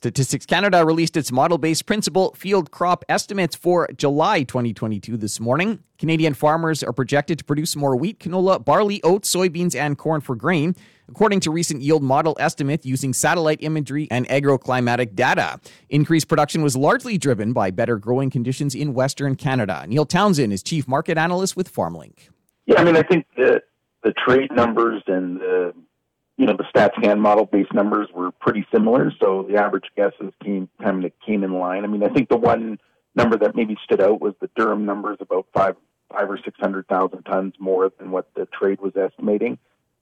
Statistics Canada released its model based principal field crop estimates for July 2022 this morning. Canadian farmers are projected to produce more wheat, canola, barley, oats, soybeans, and corn for grain, according to recent yield model estimates using satellite imagery and agroclimatic data. Increased production was largely driven by better growing conditions in Western Canada. Neil Townsend is chief market analyst with FarmLink. Yeah, I mean, I think the, the trade numbers and the you know, the StatsCan model based numbers were pretty similar, so the average guesses came kind of came in line. I mean, I think the one number that maybe stood out was the Durum numbers about five five or six hundred thousand tons more than what the trade was estimating.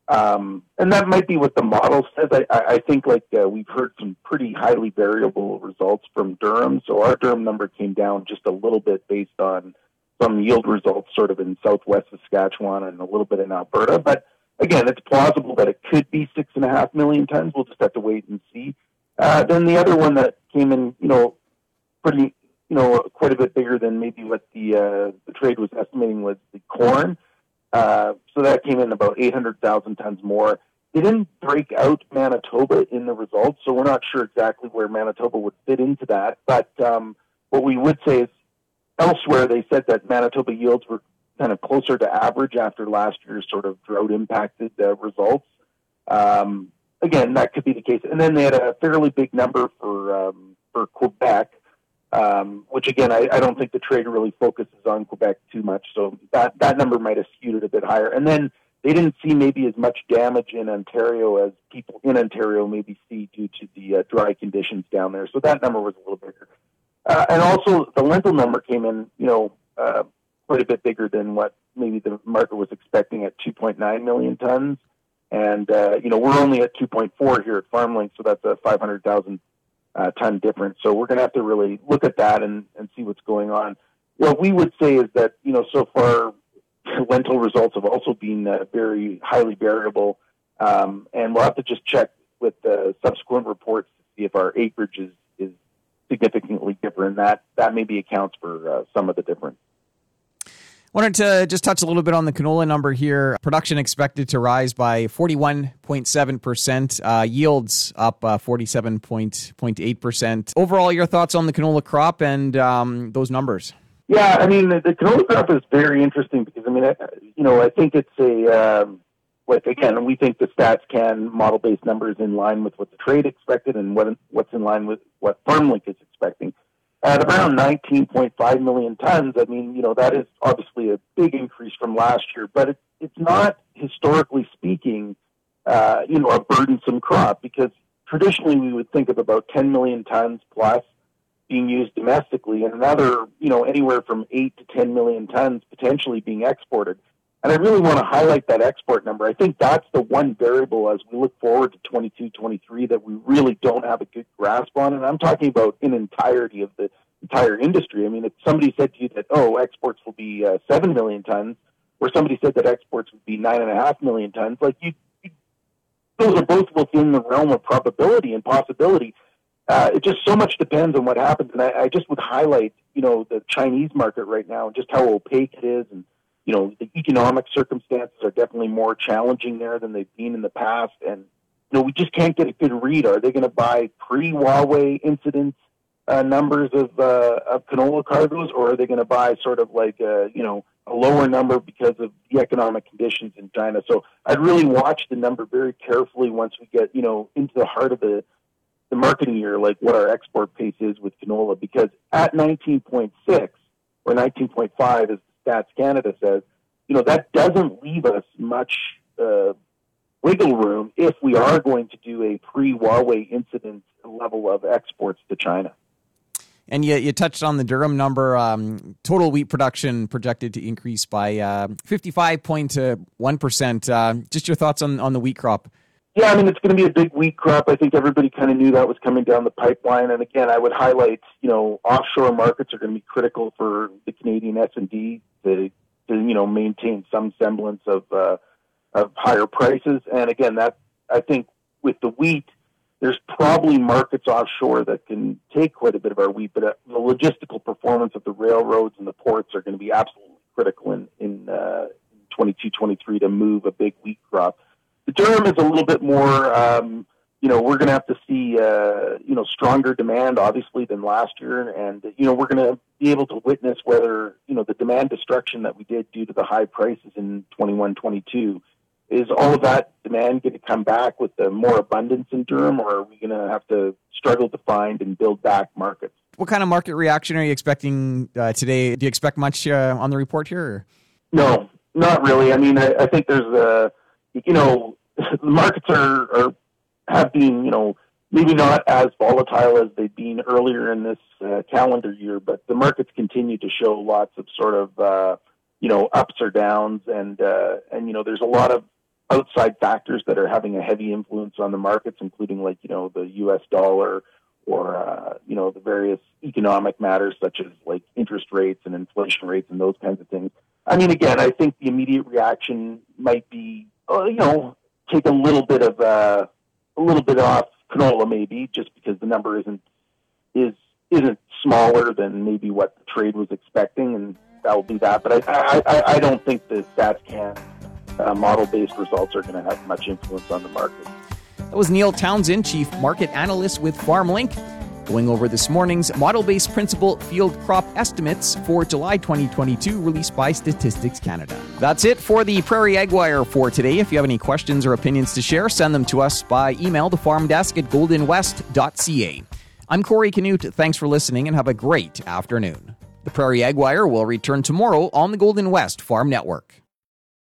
Um, and that might be what the model says. I, I think like uh, we've heard some pretty highly variable results from Durum. So our Durum number came down just a little bit based on some yield results sort of in southwest Saskatchewan and a little bit in Alberta. But again, it's plausible that it could be six and a half million tons. We'll just have to wait and see. Uh, then the other one that came in, you know, pretty, you know, quite a bit bigger than maybe what the uh, the trade was estimating was the corn. Uh, so that came in about 800,000 tons more. They didn't break out Manitoba in the results, so we're not sure exactly where Manitoba would fit into that. But um, what we would say is elsewhere, they said that Manitoba yields were kind of closer to average after last year's sort of drought impacted uh, results. Um, again, that could be the case. And then they had a fairly big number for um, for Quebec, um, which again, I, I, don't think the trade really focuses on Quebec too much. So that that number might have skewed it a bit higher. And then they didn't see maybe as much damage in Ontario as people in Ontario maybe see due to the uh, dry conditions down there. So that number was a little bigger. Uh, and also the lentil number came in, you know, uh, quite a bit bigger than what maybe the market was expecting at 2.9 million tons. And, uh, you know, we're only at 2.4 here at FarmLink, so that's a 500,000 uh, ton difference. So we're going to have to really look at that and, and see what's going on. What we would say is that, you know, so far lentil results have also been uh, very highly variable. Um, and we'll have to just check with the subsequent reports to see if our acreage is, is significantly different. That, that maybe accounts for uh, some of the difference. Wanted to just touch a little bit on the canola number here. Production expected to rise by 41.7%, uh, yields up uh, 47.8%. Overall, your thoughts on the canola crop and um, those numbers? Yeah, I mean, the, canola crop is very interesting because, I mean, you know, I think it's a, um, like, again, we think the stats can model based numbers in line with what the trade expected and what, what's in line with what FarmLink is expecting at around 19.5 million tons, I mean, you know, that is obviously a big increase from last year, but it, it's not historically speaking, uh, you know, a burdensome crop because traditionally we would think of about 10 million tons plus being used domestically and another, you know, anywhere from 8 to 10 million tons potentially being exported. And I really want to highlight that export number. I think that's the one variable as we look forward to 22, 23 that we really don't have a good grasp on. And I'm talking about in entirety of the entire industry. I mean, if somebody said to you that, oh, exports will be uh, 7 million tons, or somebody said that exports would be 9.5 million tons, like you, you those are both within the realm of probability and possibility. Uh, it just so much depends on what happens. And I, I just would highlight, you know, the Chinese market right now and just how opaque it is and you know, the economic circumstances are definitely more challenging there than they've been in the past. And, you know, we just can't get a good read. Are they going to buy pre Huawei incident uh, numbers of, uh, of canola cargoes, or are they going to buy sort of like, a, you know, a lower number because of the economic conditions in China? So I'd really watch the number very carefully once we get, you know, into the heart of the, the marketing year, like what our export pace is with canola, because at 19.6 or 19.5 is Stats Canada says, you know, that doesn't leave us much uh, wiggle room if we are going to do a pre Huawei incident level of exports to China. And you, you touched on the Durum number. Um, total wheat production projected to increase by uh, 55.1%. Uh, just your thoughts on, on the wheat crop. Yeah, I mean, it's going to be a big wheat crop. I think everybody kind of knew that was coming down the pipeline. And again, I would highlight, you know, offshore markets are going to be critical for the Canadian S&D to, to you know, maintain some semblance of, uh, of higher prices. And again, that, I think with the wheat, there's probably markets offshore that can take quite a bit of our wheat, but uh, the logistical performance of the railroads and the ports are going to be absolutely critical in, in, uh, 22, 23 to move a big wheat crop. The durum is a little bit more um, you know, we're going to have to see, uh, you know, stronger demand, obviously, than last year. And, you know, we're going to be able to witness whether, you know, the demand destruction that we did due to the high prices in 21, 22, is all of that demand going to come back with the more abundance in durum, or are we going to have to struggle to find and build back markets? What kind of market reaction are you expecting uh, today? Do you expect much uh, on the report here? Or? No, not really. I mean, I, I think there's a, you know, the markets are, are have been, you know, maybe not as volatile as they've been earlier in this uh, calendar year, but the markets continue to show lots of sort of, uh, you know, ups or downs, and uh, and you know, there's a lot of outside factors that are having a heavy influence on the markets, including like you know the U.S. dollar or uh, you know the various economic matters such as like interest rates and inflation rates and those kinds of things. I mean, again, I think the immediate reaction might be, uh, you know, take a little bit of uh, a little bit off canola maybe just because the number isn't is isn't smaller than maybe what the trade was expecting, and that will be that. But I I, I don't think the StatsCan uh, model based results are going to have much influence on the market. That was Neil Townsend, Chief Market Analyst with FarmLink going over this morning's model based principal field crop estimates for July 2022 released by Statistics Canada. That's it for the Prairie Ag Wire for today. If you have any questions or opinions to share, send them to us by email to farmdesk at goldenwest.ca. I'm Corey Canute. Thanks for listening and have a great afternoon. The Prairie Ag Wire will return tomorrow on the Golden West Farm Network.